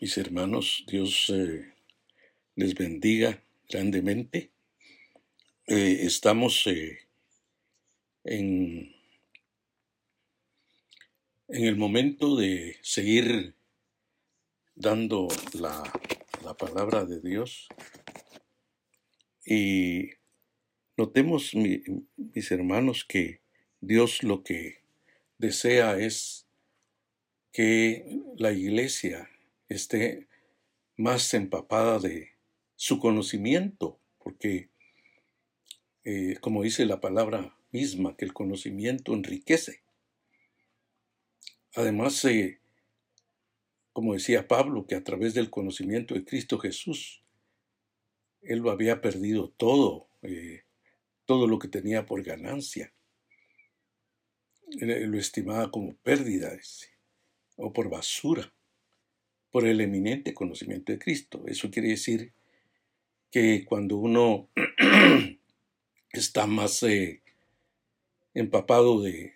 Mis hermanos, Dios eh, les bendiga grandemente. Eh, estamos eh, en, en el momento de seguir dando la, la palabra de Dios y notemos, mi- mis hermanos, que Dios lo que desea es que la iglesia esté más empapada de su conocimiento, porque eh, como dice la palabra misma, que el conocimiento enriquece. Además, eh, como decía Pablo, que a través del conocimiento de Cristo Jesús, él lo había perdido todo, eh, todo lo que tenía por ganancia. Él lo estimaba como pérdida o por basura, por el eminente conocimiento de Cristo. Eso quiere decir que cuando uno está más eh, empapado de,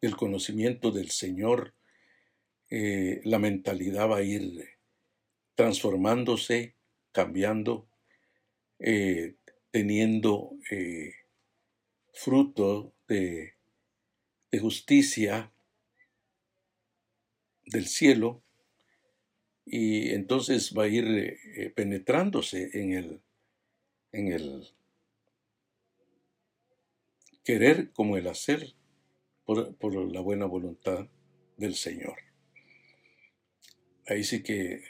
del conocimiento del Señor, eh, la mentalidad va a ir transformándose, cambiando, eh, teniendo fruto de justicia del cielo y entonces va a ir eh, penetrándose en el, en el querer como el hacer por, por la buena voluntad del Señor. Ahí sí que,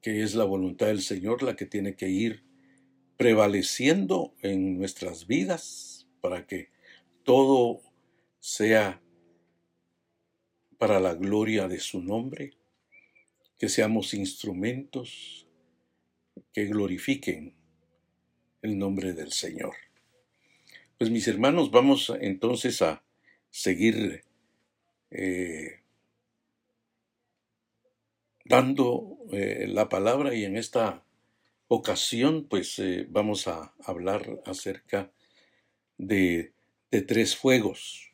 que es la voluntad del Señor la que tiene que ir prevaleciendo en nuestras vidas para que todo sea para la gloria de su nombre, que seamos instrumentos que glorifiquen el nombre del Señor. Pues mis hermanos, vamos entonces a seguir eh, dando eh, la palabra y en esta ocasión pues eh, vamos a hablar acerca de, tres fuegos,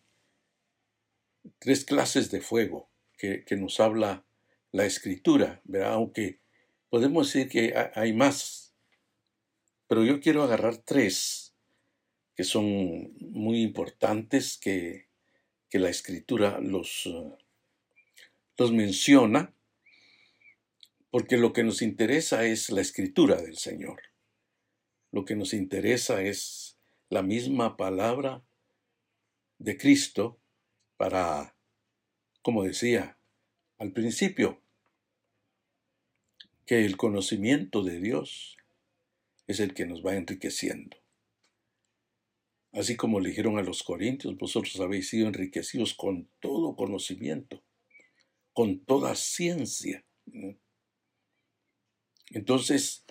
tres clases de fuego que nos habla la escritura, aunque podemos decir que ha- hay más, pero yo quiero agarrar tres que son muy importantes, que, que la escritura los, eh, los menciona, porque lo que nos interesa es la escritura del Señor. Lo que nos interesa es la misma palabra de Cristo para, como decía al principio, que el conocimiento de Dios es el que nos va enriqueciendo. Así como le dijeron a los corintios, vosotros habéis sido enriquecidos con todo conocimiento, con toda ciencia. Entonces,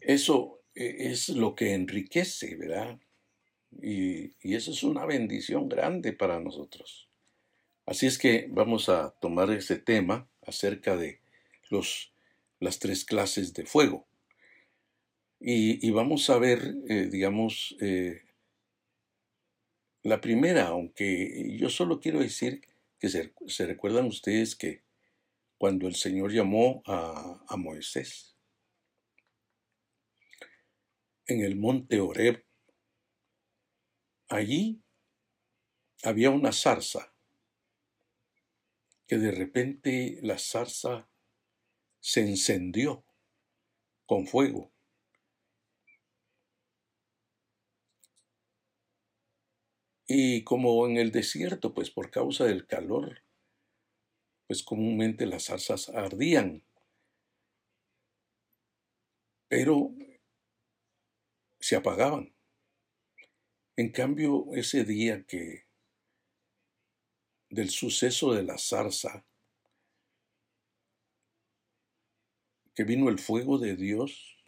eso eh, es lo que enriquece, ¿verdad? Y, y eso es una bendición grande para nosotros. Así es que vamos a tomar ese tema acerca de los, las tres clases de fuego. Y, vamos a ver, eh, digamos, eh, la primera, aunque yo solo quiero decir que se, se recuerdan ustedes que cuando el Señor llamó a, a Moisés en el monte Horeb, allí había una zarza, que de repente la zarza se encendió con fuego. Y como en el desierto, pues por causa del calor, pues comúnmente las zarzas ardían, pero se apagaban. En cambio, ese día que del suceso de la zarza, que vino el fuego de Dios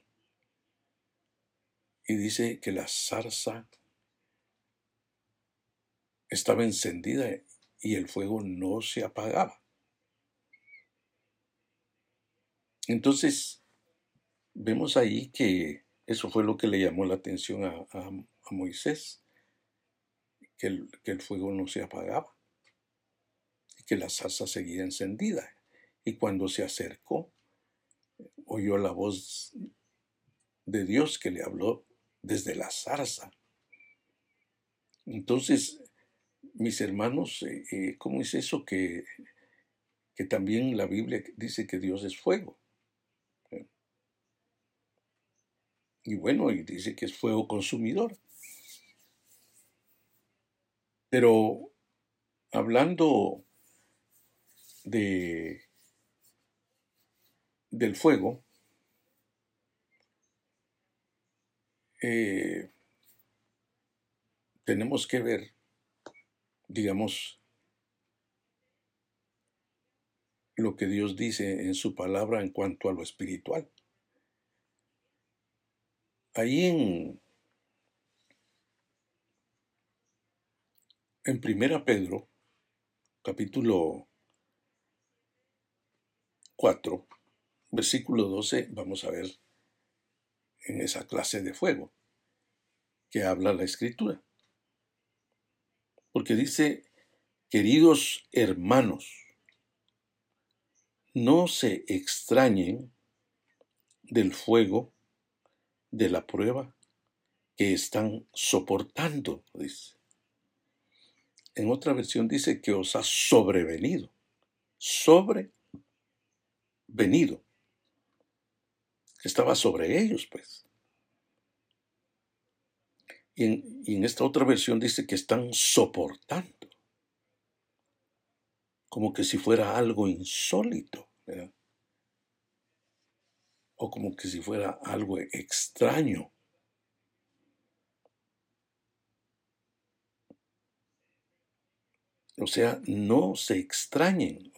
y dice que la zarza estaba encendida y el fuego no se apagaba. Entonces, vemos ahí que eso fue lo que le llamó la atención a, Moisés, que el, fuego no se apagaba que la zarza seguía encendida. y cuando se acercó, oyó la voz de Dios que le habló desde la zarza. Entonces, mis hermanos, eh, eh, ¿cómo es eso que, que también la Biblia dice que Dios es fuego? Y bueno, y dice que es fuego consumidor. Pero hablando de del fuego, eh, tenemos que ver, digamos, lo que Dios dice en su palabra en cuanto a lo espiritual. Ahí en, en Primera Pedro, capítulo 4, versículo 12, vamos a ver en esa clase de fuego que habla la escritura. Porque dice, queridos hermanos, no se extrañen del fuego de la prueba que están soportando, dice. En otra versión dice que os ha sobrevenido, sobrevenido, estaba sobre ellos, pues. Y en, esta otra versión dice que están soportando, como que si fuera algo insólito, ¿verdad? o como que si fuera algo extraño. O sea, no se extrañen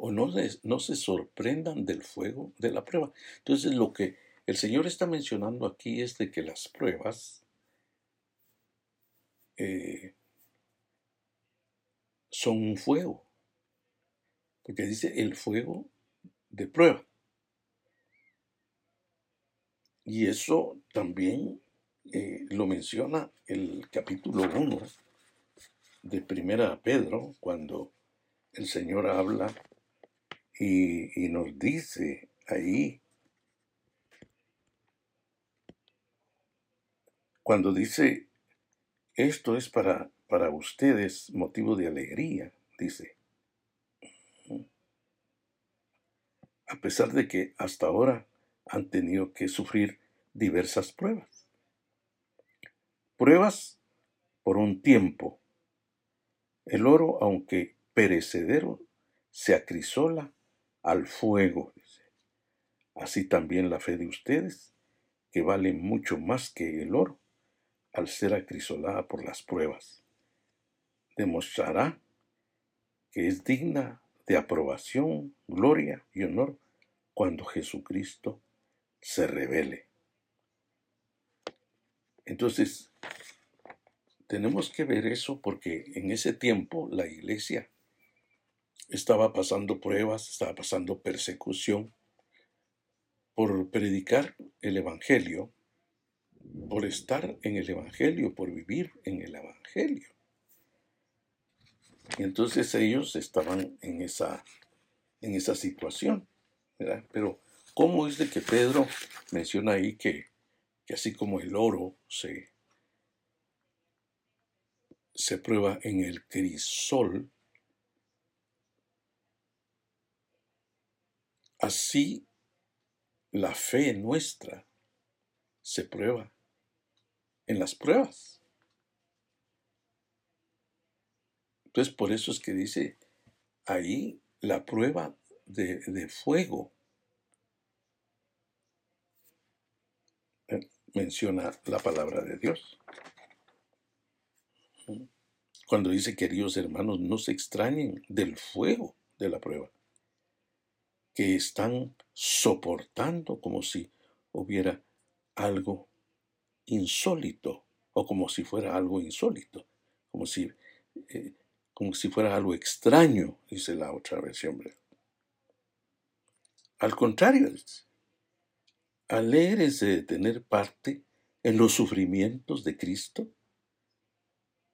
o, no, no se sorprendan del fuego de la prueba. Entonces, lo que el Señor está mencionando aquí es de que las pruebas eh, son un fuego. Porque dice el fuego de prueba. Y eso también eh, lo menciona el capítulo 1 de Primera Pedro, cuando el Señor habla y, nos dice ahí, cuando dice, esto es para, para ustedes motivo de alegría, dice, a pesar de que hasta ahora han tenido que sufrir diversas pruebas. Pruebas por un tiempo. El oro, aunque perecedero, se acrisola al fuego. Así también la fe de ustedes, que vale mucho más que el oro, al ser acrisolada por las pruebas, demostrará que es digna de aprobación, gloria y honor cuando Jesucristo se revele. Entonces, tenemos que ver eso porque en ese tiempo la iglesia estaba pasando pruebas, estaba pasando persecución por predicar el Evangelio, por estar en el Evangelio, por vivir en el Evangelio. Y entonces ellos estaban en esa, en esa situación. Pero ¿Cómo es de que Pedro menciona ahí que, así como el oro se, se prueba en el crisol, así la fe nuestra se prueba en las pruebas. Entonces por eso es que dice ahí la prueba de, fuego menciona la palabra de Dios. Cuando dice, queridos hermanos, no se extrañen del fuego de la prueba, que están soportando como si hubiera algo insólito, o como si fuera algo insólito, como si, eh, como si fuera algo extraño, dice la otra versión. Al contrario, alegres de tener parte en los sufrimientos de Cristo,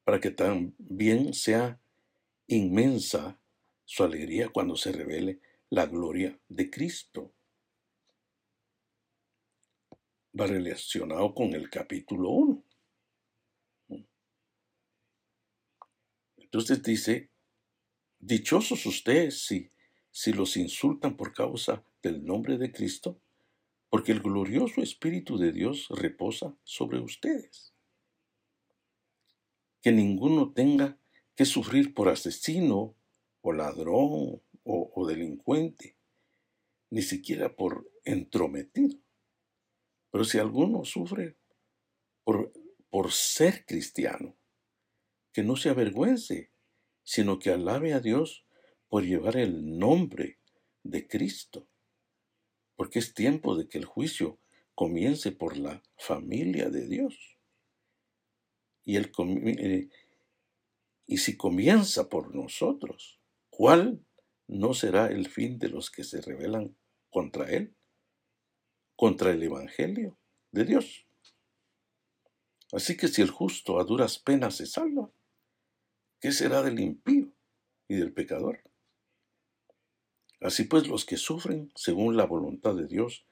para que también sea inmensa su alegría cuando se revele la gloria de Cristo. Va relacionado con el capítulo 1. Entonces dice, dichosos ustedes si, si los insultan por causa del nombre de Cristo, porque el glorioso Espíritu de Dios reposa sobre ustedes. Que ninguno tenga que sufrir por asesino o ladrón o, delincuente, ni siquiera por entrometido. Pero si alguno sufre por, por ser cristiano, que no se avergüence, sino que alabe a Dios por llevar el nombre de Cristo. Porque es tiempo de que el juicio comience por la familia de Dios. Y, el, eh, y si comienza por nosotros, ¿cuál no será el fin de los que se rebelan contra Él, contra el Evangelio de Dios. Así que si el justo a duras penas se salva, ¿qué será del impío y del pecador? Así pues los que sufren según la voluntad de Dios,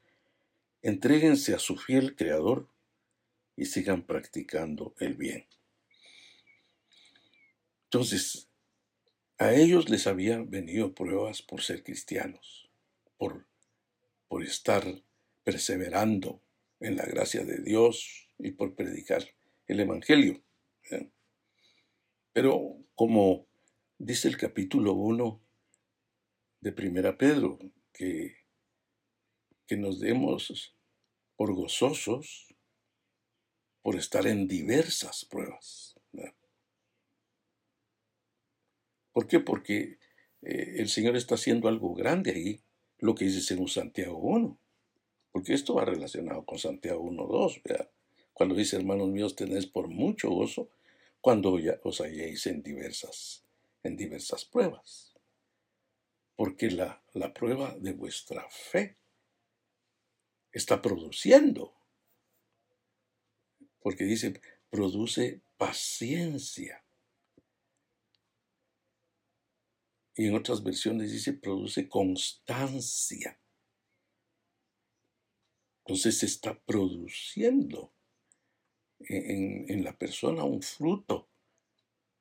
entréguense a su fiel Creador y sigan practicando el bien. Entonces, a ellos les habían venido pruebas por ser cristianos, por, por estar perseverando en la gracia de Dios y por predicar el Evangelio. ¿eh? Pero como dice el capítulo 1 de Primera Pedro, que, que nos demos por gozosos por estar en diversas pruebas. ¿Por qué? Porque eh, el Señor está haciendo algo grande ahí, lo que dice según Santiago 1. Porque esto va relacionado con Santiago 1.2. Cuando dice, hermanos míos, tenéis por mucho gozo cuando os halléis en diversas, en diversas pruebas. Porque la, la prueba de vuestra fe está produciendo. Porque dice, produce paciencia. Y en otras versiones dice produce constancia. Entonces se está produciendo en, la persona un fruto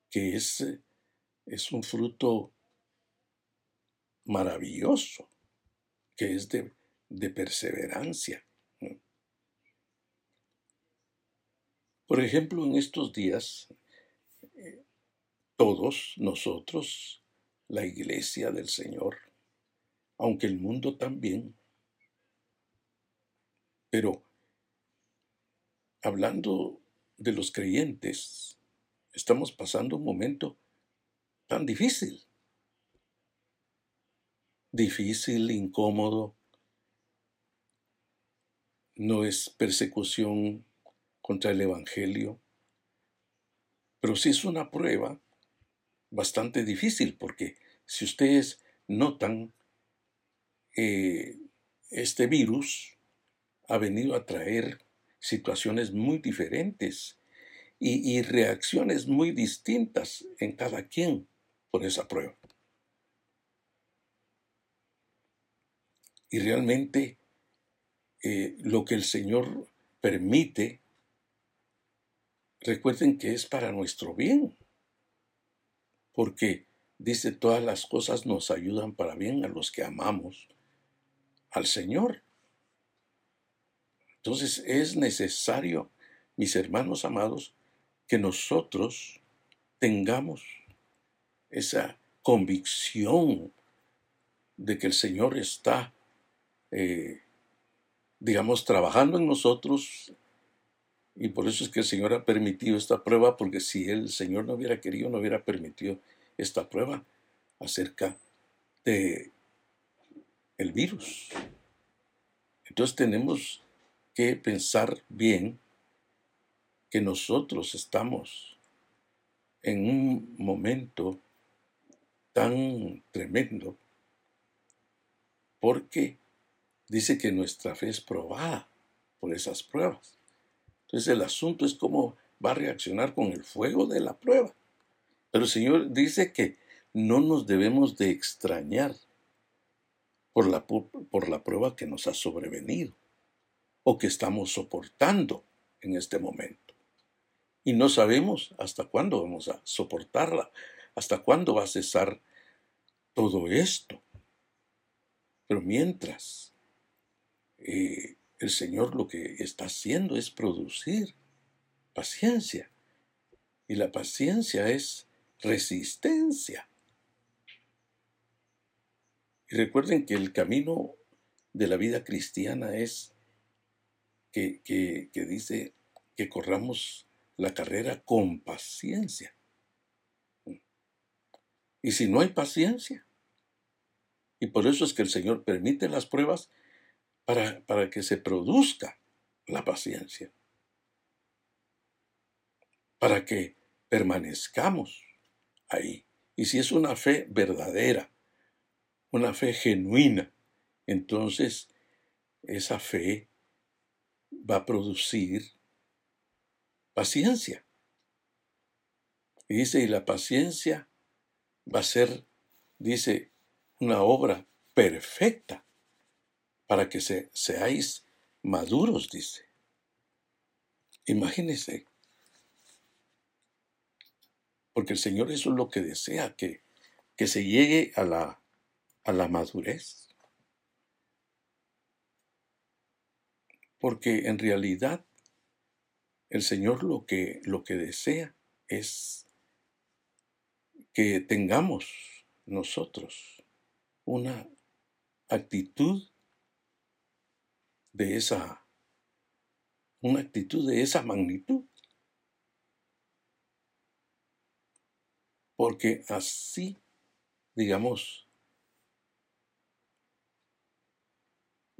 que es, es un fruto maravilloso, que es de, de perseverancia. Por ejemplo, en estos días, eh, todos nosotros la iglesia del Señor, aunque el mundo también. Pero hablando de los creyentes, estamos pasando un momento tan difícil. Difícil, incómodo. No es persecución contra el Evangelio, pero sí es una prueba bastante difícil porque si ustedes notan, eh, este virus ha venido a traer situaciones muy diferentes y, reacciones muy distintas en cada quien por esa prueba. Y realmente eh, lo que el Señor permite, recuerden que es para nuestro bien porque dice todas las cosas nos ayudan para bien a los que amamos al Señor. Entonces es necesario, mis hermanos amados, que nosotros tengamos esa convicción de que el Señor está, eh, digamos, trabajando en nosotros y por eso es que el Señor ha permitido esta prueba, porque si el Señor no hubiera querido, no hubiera permitido esta prueba acerca de el virus. Entonces tenemos que pensar bien que nosotros estamos en un momento tan tremendo porque dice que nuestra fe es probada por esas pruebas. Entonces el asunto es cómo va a reaccionar con el fuego de la prueba. Pero el Señor dice que no nos debemos de extrañar por la, por la prueba que nos ha sobrevenido o que estamos soportando en este momento. Y no sabemos hasta cuándo vamos a soportarla, hasta cuándo va a cesar todo esto. Pero mientras, eh, el Señor lo que está haciendo es producir paciencia. Y la paciencia es resistencia. Y recuerden que el camino de la vida cristiana es que, que, dice que corramos la carrera con paciencia. Y si no hay paciencia, y por eso es que el Señor permite las pruebas para, para que se produzca la paciencia, para que permanezcamos ahí. Y si es una fe verdadera, una fe genuina, entonces esa fe va a producir paciencia. Y dice, y la paciencia va a ser, dice, una obra perfecta para que se, seáis maduros, dice. Imagínense, porque el Señor eso es lo que desea, que, que se llegue a la a la madurez. Porque en realidad el Señor lo que, lo que desea es que tengamos nosotros una actitud de esa una actitud de esa magnitud. Porque así, digamos,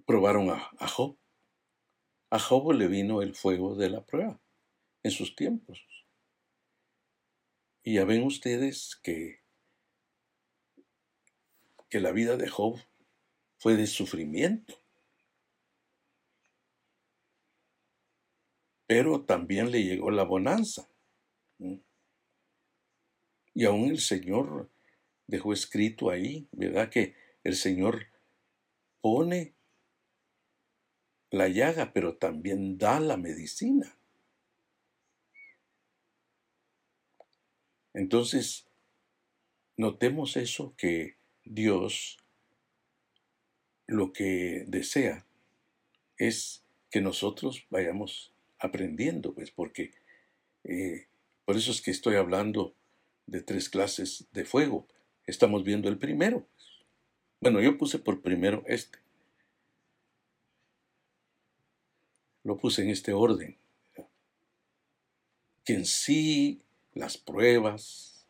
probaron a, Job. A Job le vino el fuego de la prueba en sus tiempos. Y ya ven ustedes que, que la vida de Job fue de sufrimiento. Pero también le llegó la bonanza. Y aún el Señor dejó escrito ahí, ¿verdad? Que el Señor pone la llaga, pero también da la medicina. Entonces, notemos eso que Dios lo que desea es que nosotros vayamos aprendiendo, pues, porque eh, por eso es que estoy hablando de tres clases de fuego. Estamos viendo el primero. Bueno, yo puse por primero este. lo puse en este orden. Que en sí las pruebas,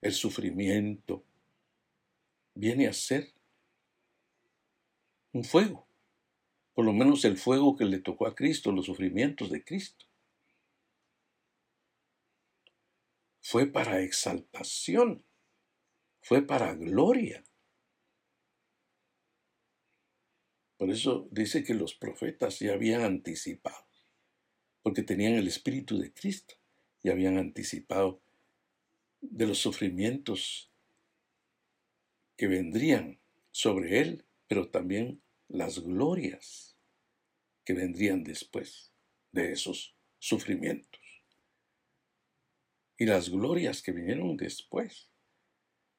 el sufrimiento, viene a ser un fuego. Por lo menos el fuego que le tocó a Cristo, los sufrimientos de Cristo. Fue para exaltación, fue para gloria. Por eso dice que los profetas ya habían anticipado, porque tenían el Espíritu de Cristo y habían anticipado de los sufrimientos que vendrían sobre él, pero también las glorias que vendrían después de esos sufrimientos. Y las glorias que vinieron después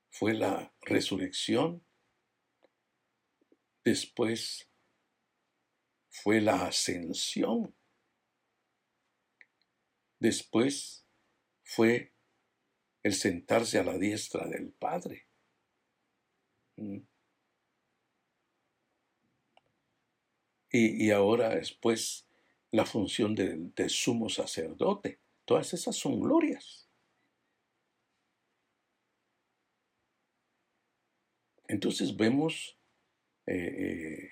fue la resurrección, después fue la ascensión. Después fue el sentarse a la diestra del Padre. Mm. Y, ahora después la función de, sumo sacerdote. Todas esas son glorias. Entonces vemos eh, eh,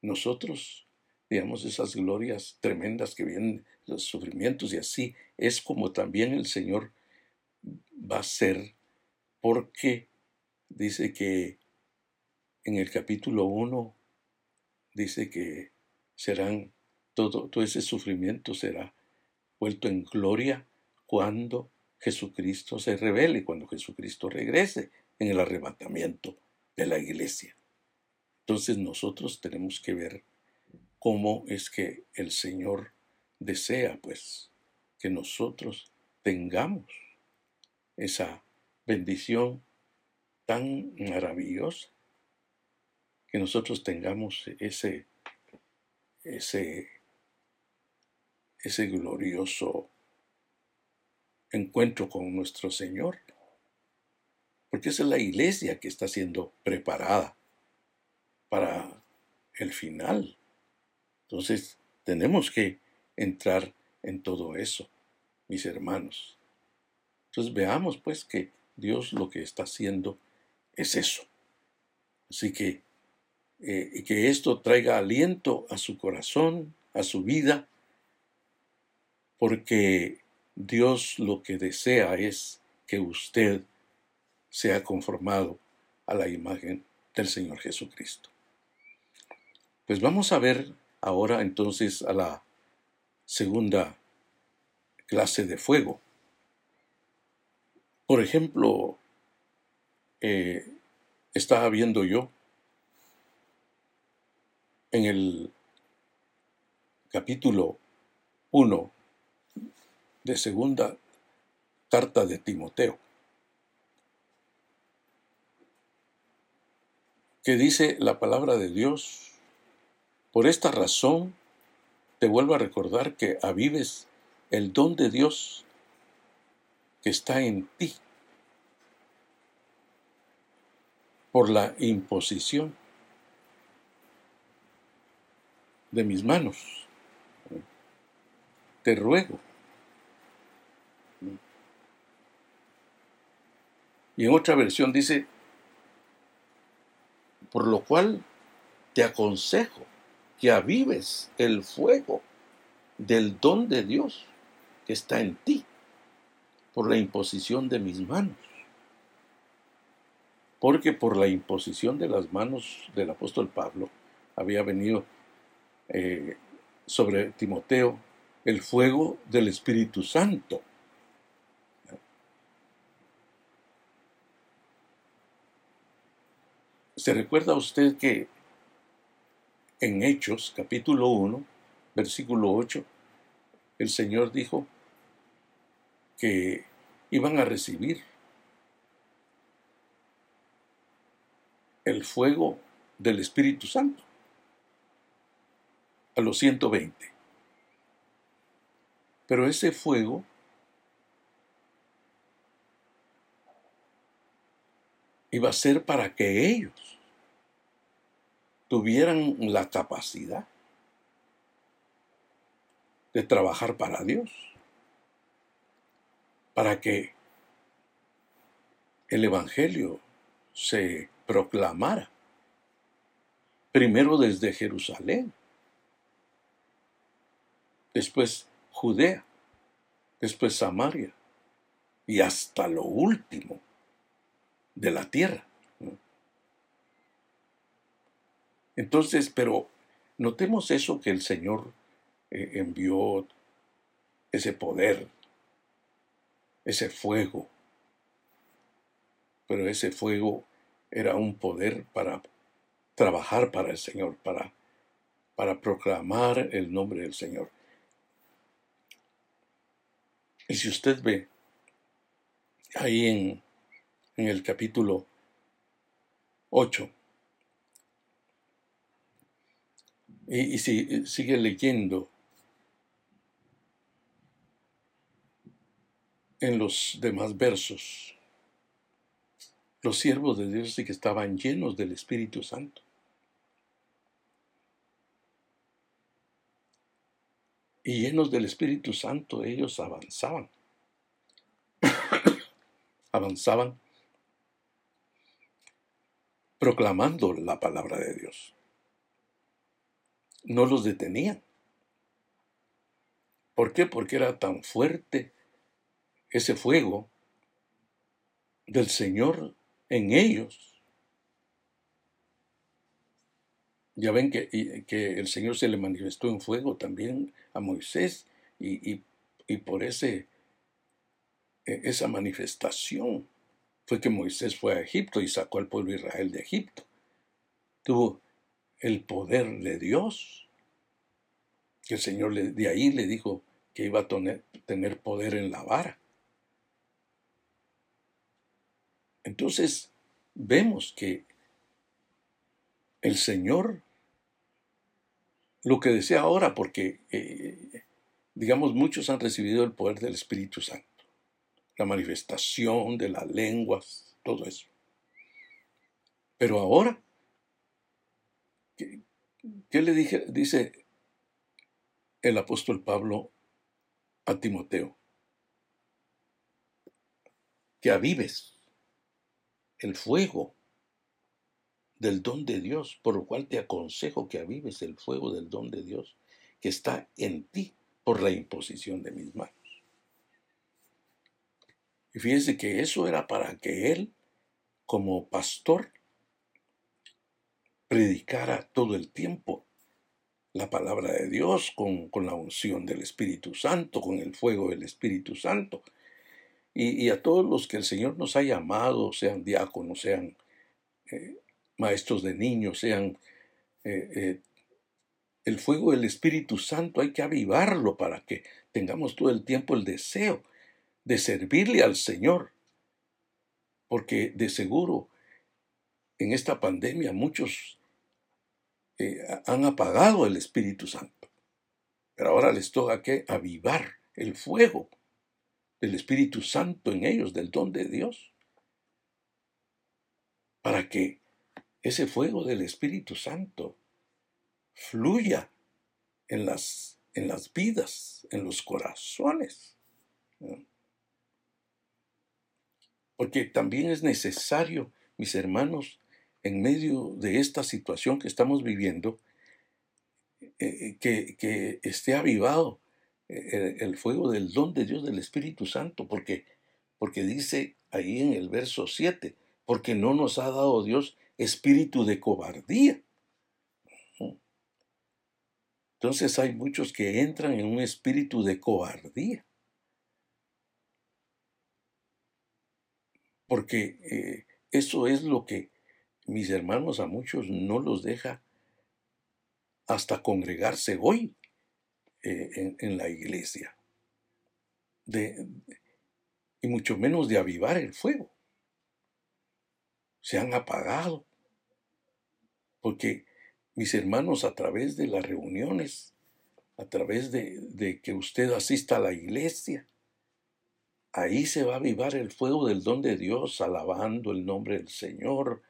nosotros digamos, esas glorias tremendas que vienen, los sufrimientos y así, es como también el Señor va a ser, porque dice que en el capítulo 1 dice que serán, todo, todo ese sufrimiento será vuelto en gloria cuando Jesucristo se revele, cuando Jesucristo regrese en el arrebatamiento de la iglesia. Entonces nosotros tenemos que ver cómo es que el Señor desea, pues, que nosotros tengamos esa bendición tan maravillosa, que nosotros tengamos ese, ese, ese glorioso encuentro con nuestro Señor. Porque esa es la iglesia que está siendo preparada para el final. Entonces, tenemos que entrar en todo eso, mis hermanos. Entonces veamos pues que Dios lo que está haciendo es eso. Así que eh, que esto traiga aliento a su corazón, a su vida, porque Dios lo que desea es que usted sea conformado a la imagen del Señor Jesucristo. Pues vamos a ver ahora entonces a la segunda clase de fuego. Por ejemplo, eh, estaba viendo yo en el capítulo 1 de segunda carta de Timoteo, que dice la palabra de Dios, por esta razón te vuelvo a recordar que avives el don de Dios que está en ti por la imposición de mis manos. Te ruego. Y en otra versión dice, por lo cual te aconsejo que avives el fuego del don de Dios que está en ti por la imposición de mis manos. Porque por la imposición de las manos del apóstol Pablo había venido eh, sobre Timoteo el fuego del Espíritu Santo. ¿Se recuerda usted que en Hechos, capítulo 1, versículo 8, el Señor dijo que iban a recibir el fuego del Espíritu Santo a los 120. Pero ese fuego iba a ser para que ellos tuvieran la capacidad de trabajar para Dios, para que el Evangelio se proclamara, primero desde Jerusalén, después Judea, después Samaria y hasta lo último de la tierra. Entonces, pero notemos eso que el Señor eh, envió, ese poder, ese fuego. Pero ese fuego era un poder para trabajar para el Señor, para, para proclamar el nombre del Señor. Y si usted ve ahí en, en el capítulo 8, Y, si, sigue leyendo en los demás versos, los siervos de Dios que estaban llenos del Espíritu Santo. Y llenos del Espíritu Santo ellos avanzaban. avanzaban proclamando la palabra de Dios no los detenían. ¿Por qué? Porque era tan fuerte ese fuego del Señor en ellos. Ya ven que, el Señor se le manifestó en fuego también a Moisés y, por e, esa manifestación fue que Moisés fue a Egipto y sacó al pueblo de Israel de Egipto. Tuvo el poder de Dios. Que el Señor de ahí le dijo que iba a tener poder en la vara. Entonces, vemos que el Señor lo que desea ahora, porque, eh, digamos, muchos han recibido el poder del Espíritu Santo, la manifestación de las lenguas, todo eso. Pero ahora, ¿qué, le dice el apóstol Pablo a Timoteo? Que avives el fuego del don de Dios, por lo cual te aconsejo que avives el fuego del don de Dios que está en ti por la imposición de mis manos. Y fíjense que eso era para que él, como pastor, predicara todo el tiempo la palabra de Dios con, la unción del Espíritu Santo, con el fuego del Espíritu Santo. Y, a todos los que el Señor nos ha llamado, sean diáconos, sean eh, maestros de niños, sean eh, eh, el fuego del Espíritu Santo, hay que avivarlo para que tengamos todo el tiempo el deseo de servirle al Señor. Porque de seguro en esta pandemia muchos han apagado el Espíritu Santo. Pero ahora les toca que avivar el fuego del Espíritu Santo en ellos, del don de Dios, para que ese fuego del Espíritu Santo fluya en las, en las vidas, en los corazones. Porque también es necesario, mis hermanos, en medio de esta situación que estamos viviendo, eh, que, que, esté avivado eh, el, fuego del don de Dios del Espíritu Santo, porque, porque dice ahí en el verso 7, porque no nos ha dado Dios espíritu de cobardía. Entonces hay muchos que entran en un espíritu de cobardía. Porque eh, eso es lo que mis hermanos a muchos no los deja hasta congregarse hoy eh, en, la iglesia. y mucho menos de avivar el fuego. Se han apagado. Porque mis hermanos, a través de las reuniones, a través de, que usted asista a la iglesia, ahí se va a avivar el fuego del don de Dios, alabando el nombre del Señor,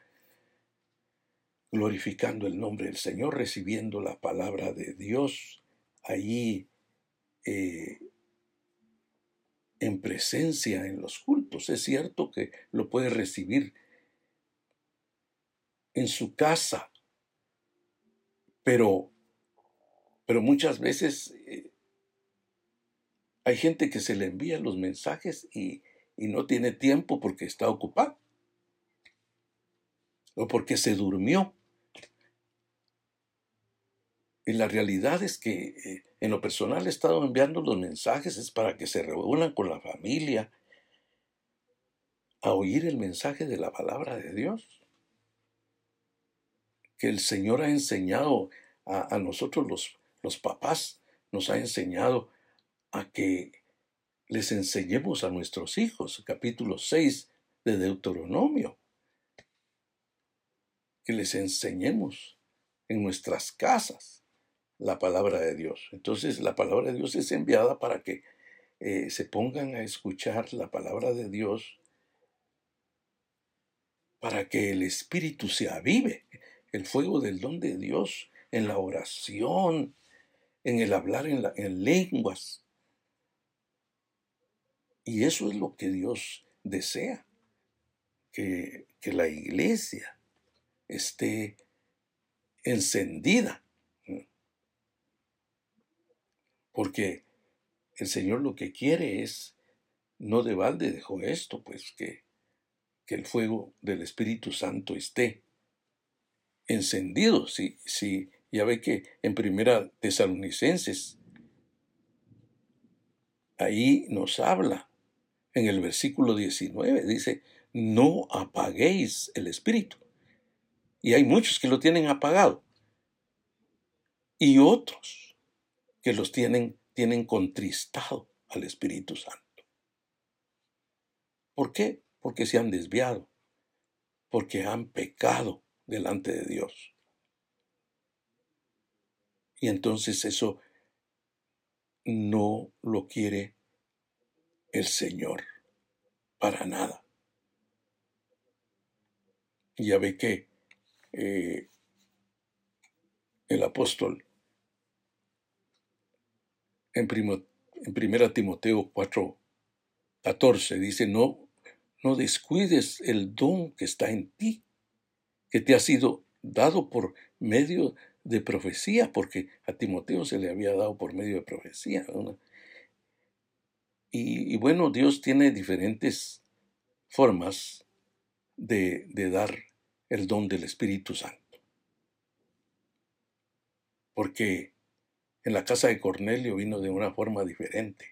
glorificando el nombre del Señor, recibiendo la palabra de Dios allí eh, en presencia en los cultos. Es cierto que lo puede recibir en su casa, pero, pero muchas veces eh, hay gente que se le envía los mensajes y, no tiene tiempo porque está ocupado o porque se durmió. Y la realidad es que eh, en lo personal he estado enviando los mensajes es para que se reúnan con la familia a oír el mensaje de la palabra de Dios. Que el Señor ha enseñado a, nosotros los, los papás, nos ha enseñado a que les enseñemos a nuestros hijos, capítulo 6 de Deuteronomio, que les enseñemos en nuestras casas la palabra de Dios. Entonces la palabra de Dios es enviada para que eh, se pongan a escuchar la palabra de Dios, para que el Espíritu se avive, el fuego del don de Dios en la oración, en el hablar en, en lenguas. Y eso es lo que Dios desea, que, que la iglesia esté encendida Porque el Señor lo que quiere es, no de balde dejó esto, pues que, que el fuego del Espíritu Santo esté encendido. Si, si, ya ve que en primera Tesalonicenses, ahí nos habla, en el versículo 19, dice, no apaguéis el Espíritu. Y hay muchos que lo tienen apagado. y otros que los tienen, tienen contristado al Espíritu Santo. ¿Por qué? Porque se han desviado, porque han pecado delante de Dios. Y entonces eso no lo quiere el Señor para nada. Ya ve que eh, el apóstol en, primo, en primera Timoteo 4, 14 dice, no, no descuides el don que está en ti, que te ha sido dado por medio de profecía, porque a Timoteo se le había dado por medio de profecía. Y, bueno, Dios tiene diferentes formas de, de dar el don del Espíritu Santo. Porque en la casa de Cornelio vino de una forma diferente.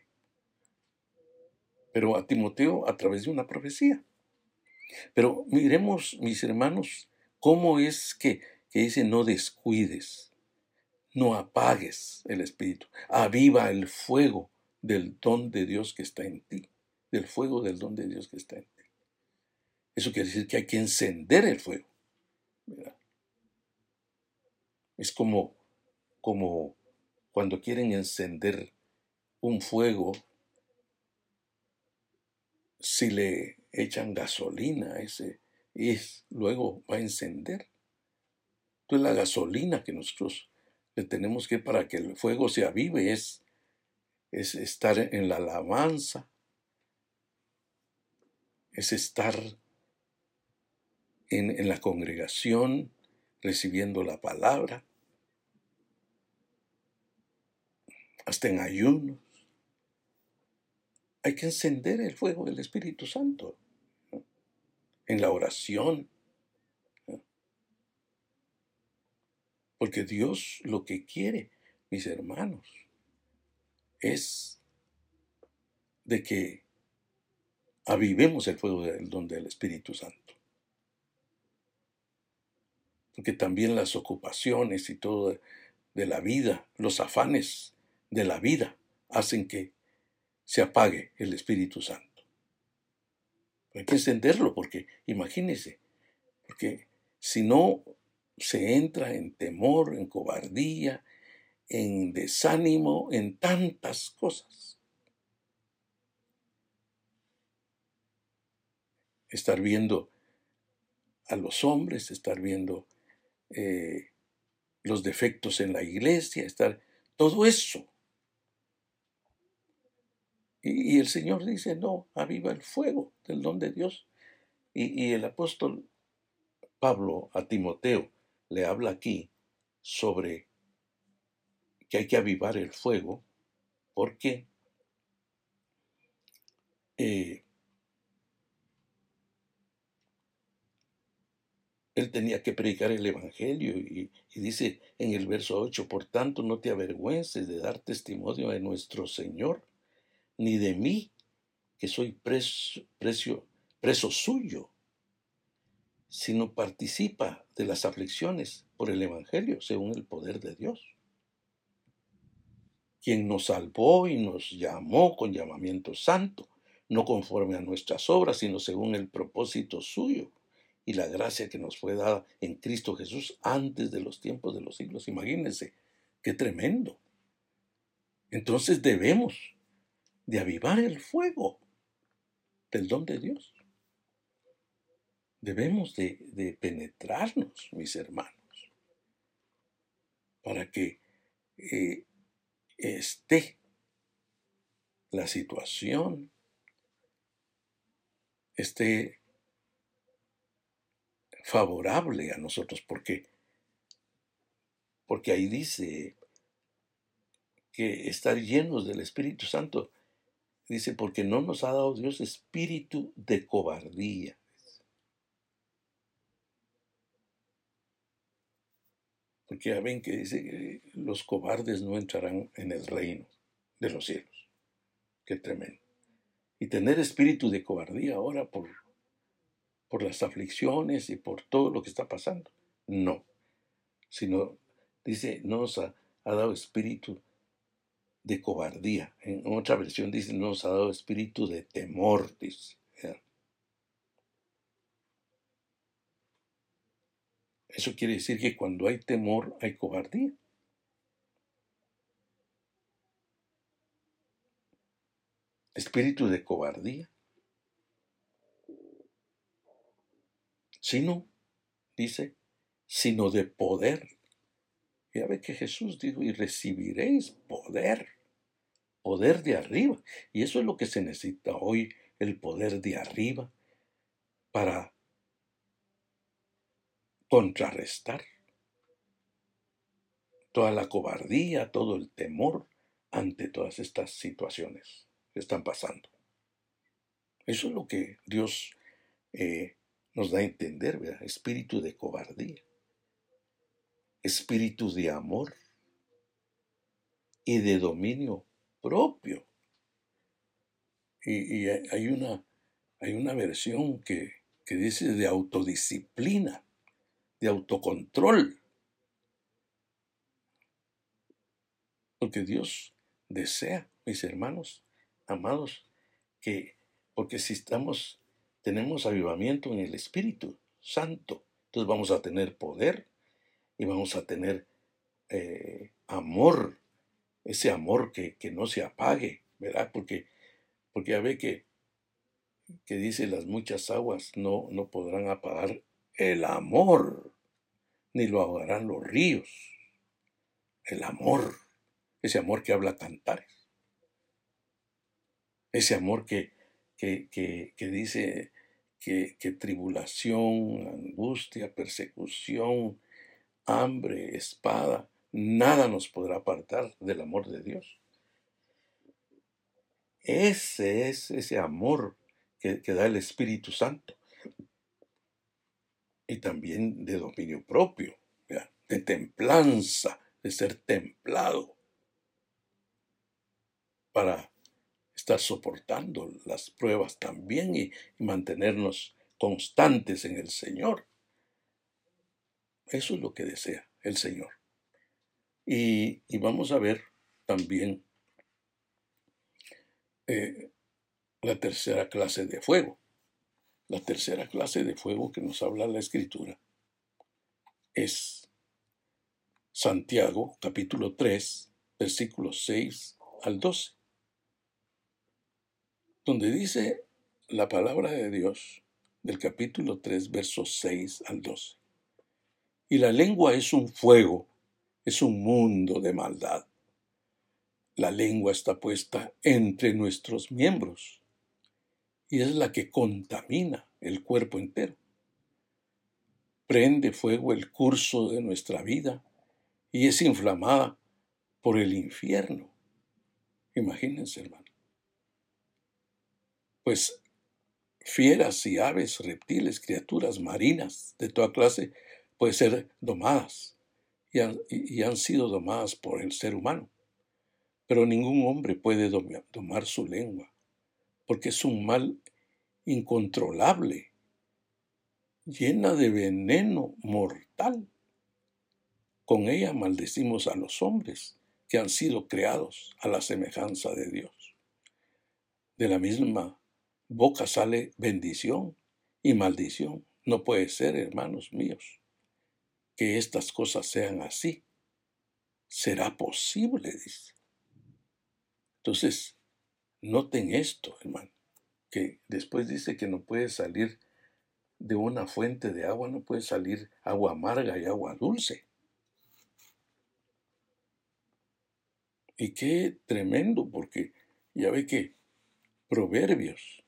Pero a Timoteo a través de una profecía. Pero miremos, mis hermanos, cómo es que, que dice no descuides, no apagues el Espíritu, aviva el fuego del don de Dios que está en ti, del fuego del don de Dios que está en ti. Eso quiere decir que hay que encender el fuego. Es como, como cuando quieren encender un fuego, si le echan gasolina a ese, y luego va a encender. Entonces la gasolina que nosotros le tenemos que para que el fuego se avive es es estar en la alabanza, es estar en, la congregación recibiendo la palabra, hasta en ayunos. Hay que encender el fuego del Espíritu Santo en la oración. Porque Dios lo que quiere, mis hermanos, es de que avivemos el fuego del don del Espíritu Santo. Porque también las ocupaciones y todo de la vida, los afanes de la vida, hacen que se apague el Espíritu Santo. Hay que encenderlo porque imagínese, porque si no se entra en temor, en cobardía, en desánimo, en tantas cosas. Estar viendo a los hombres, estar viendo eh, los defectos en la iglesia, estar todo eso. Y, el Señor dice, no, aviva el fuego del don de Dios. Y, el apóstol Pablo a Timoteo le habla aquí sobre que hay que avivar el fuego porque eh, él tenía que predicar el Evangelio y, dice en el verso 8, por tanto no te avergüences de dar testimonio de nuestro Señor, ni de mí, que soy preso, suyo, sino participa de las aflicciones por el Evangelio según el poder de Dios quien nos salvó y nos llamó con llamamiento santo, no conforme a nuestras obras, sino según el propósito suyo y la gracia que nos fue dada en Cristo Jesús antes de los tiempos de los siglos. Imagínense, qué tremendo. Entonces debemos de avivar el fuego del don de Dios. Debemos de, penetrarnos, mis hermanos, para que eh, esté la situación, esté favorable a nosotros, porque porque ahí dice que estar llenos del Espíritu Santo, dice, porque no nos ha dado Dios espíritu de cobardía, Porque ya ven que dice que los cobardes no entrarán en el reino de los cielos. Qué tremendo. Y tener espíritu de cobardía ahora por, por las aflicciones y por todo lo que está pasando. No. Sino, dice, no nos ha, ha dado espíritu de cobardía. En otra versión dice, no nos ha dado espíritu de temor, dice. Eso quiere decir que cuando hay temor hay cobardía. Espíritu de cobardía. Sino, dice, sino de poder. Ya ve que Jesús dijo, y recibiréis poder, poder de arriba. Y eso es lo que se necesita hoy, el poder de arriba, para contrarrestar toda la cobardía, todo el temor ante todas estas situaciones que están pasando. Eso es lo que Dios eh, nos da a entender. Espíritu de cobardía, espíritu de amor y de dominio propio. Y, hay, una, hay una versión que, que dice de autodisciplina de autocontrol. Porque Dios desea, mis hermanos, amados, que, porque si estamos, tenemos avivamiento en el Espíritu Santo, entonces vamos a tener poder y vamos a tener eh, amor, ese amor que, que, no se apague, ¿verdad? Porque, porque ya ve que, que dice las muchas aguas no, no podrán apagar el amor, ni lo ahogarán los ríos. El amor, ese amor que habla cantares. Ese amor que, que, que, dice que, que tribulación, angustia, persecución, hambre, espada, nada nos podrá apartar del amor de Dios. Ese es ese amor que, da el Espíritu Santo y también de dominio propio, de templanza, de ser templado para estar soportando las pruebas también y, mantenernos constantes en el Señor. Eso es lo que desea el Señor. Y, vamos a ver también eh, la tercera clase de fuego. La tercera clase de fuego que nos habla la escritura es Santiago capítulo 3 versículos 6 al 12, donde dice la palabra de Dios del capítulo 3 versos 6 al 12. Y la lengua es un fuego, es un mundo de maldad. La lengua está puesta entre nuestros miembros y es la que contamina el cuerpo entero. Prende fuego el curso de nuestra vida y es inflamada por el infierno. Imagínense, hermano. Pues fieras y aves, reptiles, criaturas marinas de toda clase pueden ser domadas y han, y han sido domadas por el ser humano. Pero ningún hombre puede domar su lengua porque es un mal incontrolable, llena de veneno mortal. Con ella maldecimos a los hombres que han sido creados a la semejanza de Dios. De la misma boca sale bendición y maldición. No puede ser, hermanos míos, que estas cosas sean así. ¿Será posible? Dice. Entonces, Noten esto, hermano, que después dice que no puede salir de una fuente de agua, no puede salir agua amarga y agua dulce. Y qué tremendo, porque ya ve que Proverbios,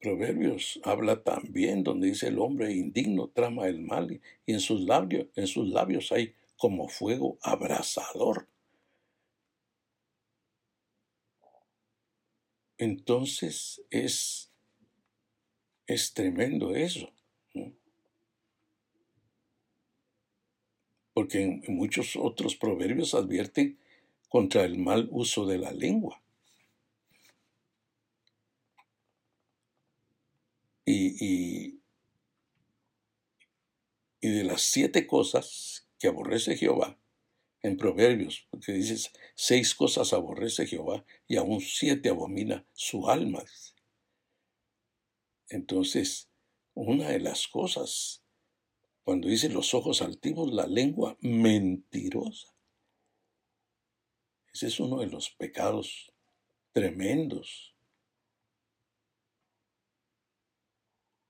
Proverbios habla también donde dice el hombre indigno trama el mal y en sus labios, en sus labios hay como fuego abrasador. Entonces es, es tremendo eso. Porque muchos otros proverbios advierten contra el mal uso de la lengua. Y, y, de las siete cosas que aborrece Jehová, en Proverbios, porque dices, seis cosas aborrece Jehová y aún siete abomina su alma. Entonces, una de las cosas, cuando dice los ojos altivos, la lengua mentirosa. Ese es uno de los pecados tremendos.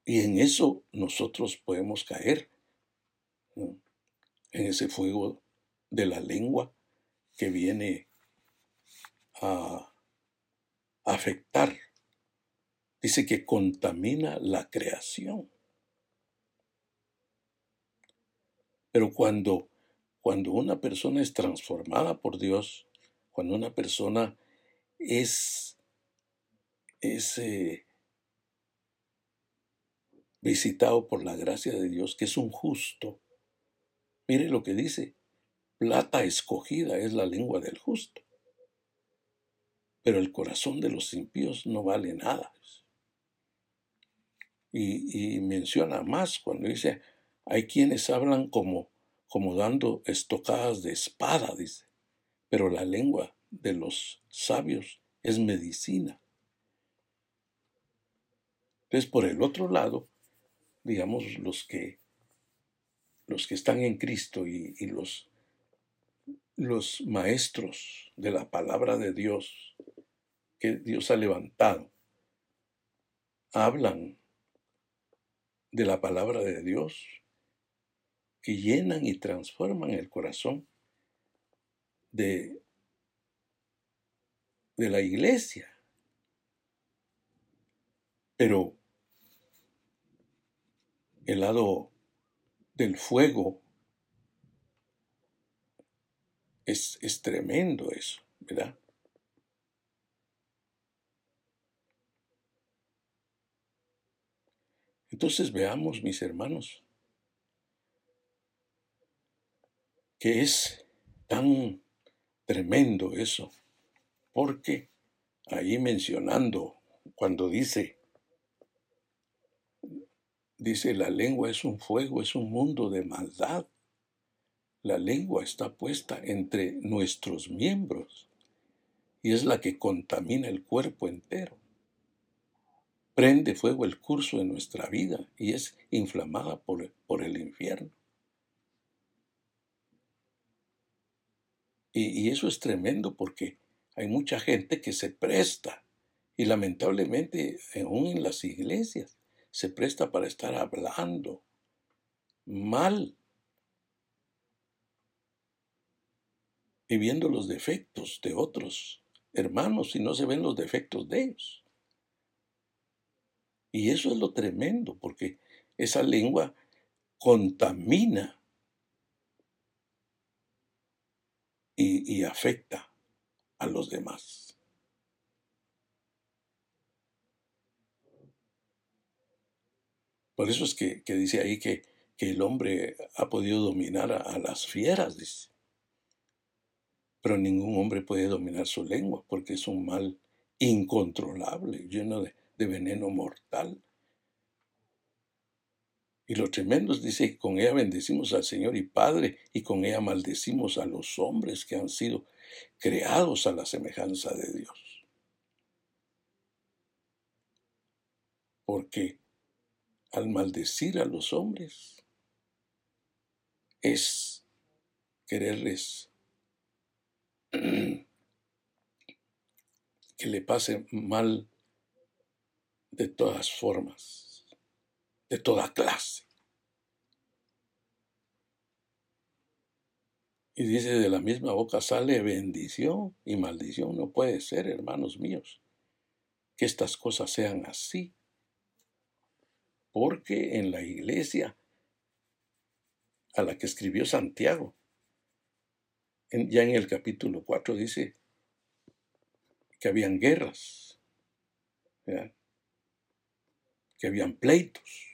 Y en eso nosotros podemos caer, en ese fuego de la lengua que viene a afectar. Dice que contamina la creación. Pero cuando, cuando una persona es transformada por Dios, cuando una persona es, es eh, visitado por la gracia de Dios, que es un justo, mire lo que dice, plata escogida es la lengua del justo. Pero el corazón de los impíos no vale nada. Y, menciona más cuando dice, hay quienes hablan como, como dando estocadas de espada, dice, pero la lengua de los sabios es medicina. Entonces, por el otro lado, digamos, los que, los que están en Cristo y, los los maestros de la palabra de Dios que Dios ha levantado hablan de la palabra de Dios que llenan y transforman el corazón de, de la iglesia. Pero el lado del fuego Es, tremendo eso, ¿verdad? Entonces veamos, mis hermanos, que es tan tremendo eso, porque ahí mencionando, cuando dice, dice la lengua es un fuego, es un mundo de maldad. La lengua está puesta entre nuestros miembros y es la que contamina el cuerpo entero. Prende fuego el curso de nuestra vida y es inflamada por, por el infierno. Y, y eso es tremendo porque hay mucha gente que se presta y lamentablemente aún en las iglesias se presta para estar hablando mal y viendo los defectos de otros hermanos y no se ven los defectos de ellos. Y eso es lo tremendo, porque esa lengua contamina y, afecta a los demás. Por eso es que, dice ahí que, el hombre ha podido dominar a las fieras, dice. Pero ningún hombre puede dominar su lengua porque es un mal incontrolable, lleno de, veneno mortal. Y lo tremendo es, dice, con ella bendecimos al Señor y Padre, y con ella maldecimos a los hombres que han sido creados a la semejanza de Dios. Porque al maldecir a los hombres es quererles que le pase mal de todas formas, de toda clase. Y dice, de la misma boca sale bendición y maldición. No puede ser, hermanos míos, que estas cosas sean así. Porque en la iglesia a la que escribió Santiago, ya en el capítulo 4 dice que habían guerras, que habían pleitos.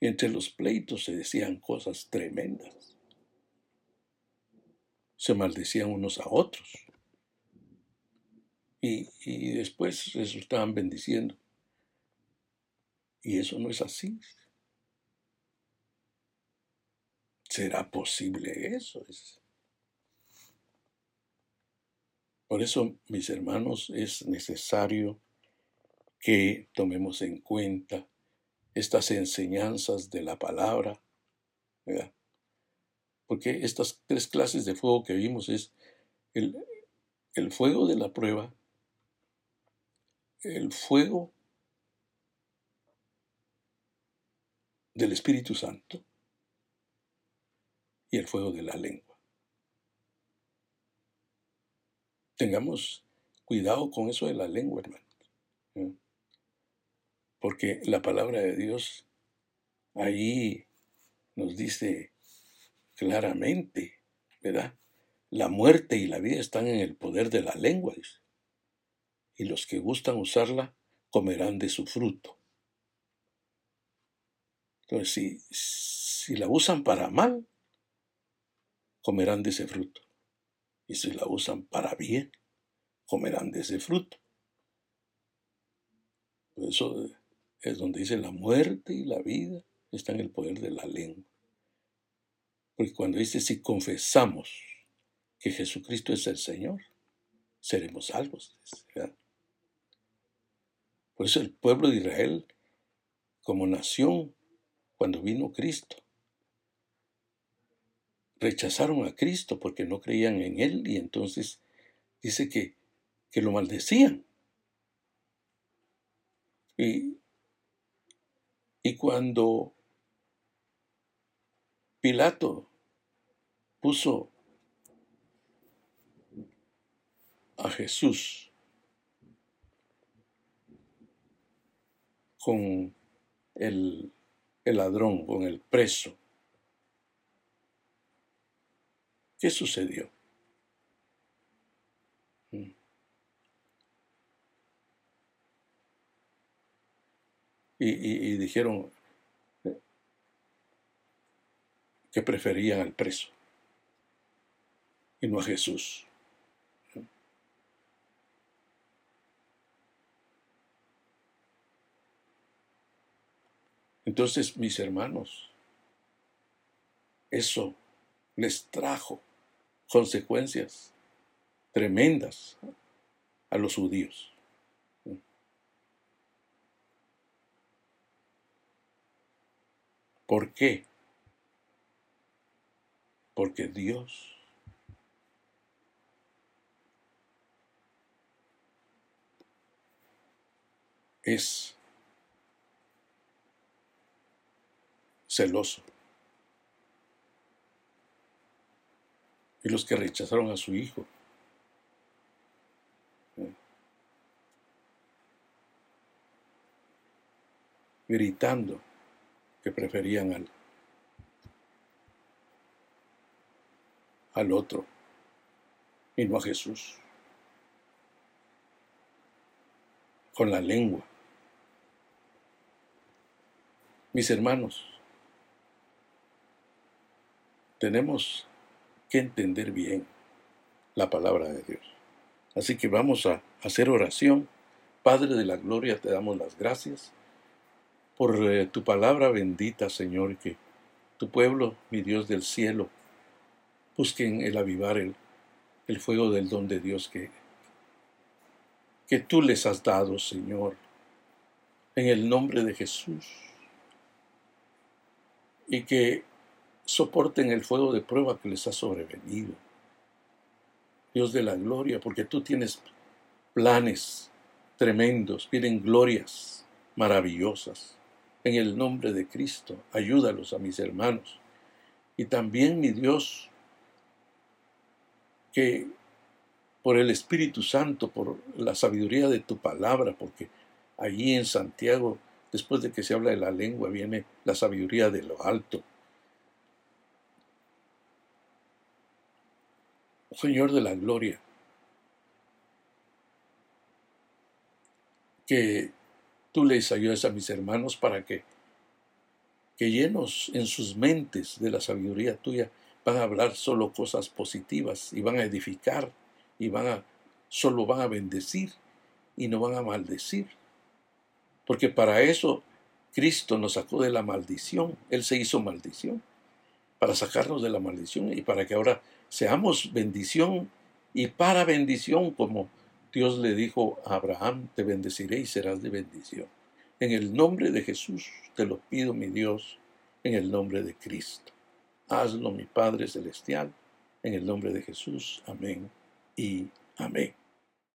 Y entre los pleitos se decían cosas tremendas. Se maldecían unos a otros. Y, y después resultaban bendiciendo. Y eso no es así. ¿Será posible eso? Por eso, mis hermanos, es necesario que tomemos en cuenta estas enseñanzas de la palabra, porque estas tres clases de fuego que vimos es el, el fuego de la prueba, el fuego del Espíritu Santo y el fuego de la lengua. Tengamos cuidado con eso de la lengua, hermano. Porque la palabra de Dios ahí nos dice claramente, ¿verdad? La muerte y la vida están en el poder de la lengua, y los que gustan usarla comerán de su fruto. Entonces, si, si la usan para mal, comerán de ese fruto. Y si la usan para bien, comerán de ese fruto. Por eso es donde dice la muerte y la vida están en el poder de la lengua. Porque cuando dice si confesamos que Jesucristo es el Señor, seremos salvos. Por eso el pueblo de Israel, como nación, cuando vino Cristo, rechazaron a Cristo porque no creían en Él y entonces dice que, que lo maldecían. Y, y cuando Pilato puso a Jesús con el, el ladrón, con el preso, ¿Qué sucedió? Mm. Y, dijeron que preferían al preso y no a Jesús. Entonces, mis hermanos, eso les trajo consecuencias tremendas a los judíos. ¿Por qué? Porque Dios es celoso. y los que rechazaron a su hijo. Gritando que preferían al, al otro y no a Jesús. Con la lengua. Mis hermanos, tenemos entender bien la palabra de Dios. Así que vamos a hacer oración. Padre de la Gloria, te damos las gracias por eh, tu palabra bendita, Señor, que tu pueblo, mi Dios del cielo, busquen el avivar el, el fuego del don de Dios que, que tú les has dado, Señor, en el nombre de Jesús. Y que soporten el fuego de prueba que les ha sobrevenido. Dios de la gloria, porque tú tienes planes tremendos, vienen glorias maravillosas. En el nombre de Cristo, ayúdalos a mis hermanos. Y también, mi Dios, que por el Espíritu Santo, por la sabiduría de tu palabra, porque allí en Santiago, después de que se habla de la lengua, viene la sabiduría de lo alto Señor de la Gloria, que tú les ayudes a mis hermanos para que, que llenos en sus mentes de la sabiduría tuya, van a hablar solo cosas positivas y van a edificar y van a, solo van a bendecir y no van a maldecir. Porque para eso Cristo nos sacó de la maldición, Él se hizo maldición para sacarnos de la maldición y para que ahora seamos bendición y para bendición como Dios le dijo a Abraham, te bendeciré y serás de bendición. En el nombre de Jesús te lo pido, mi Dios, en el nombre de Cristo. Hazlo, mi Padre Celestial, en el nombre de Jesús. Amén y amén.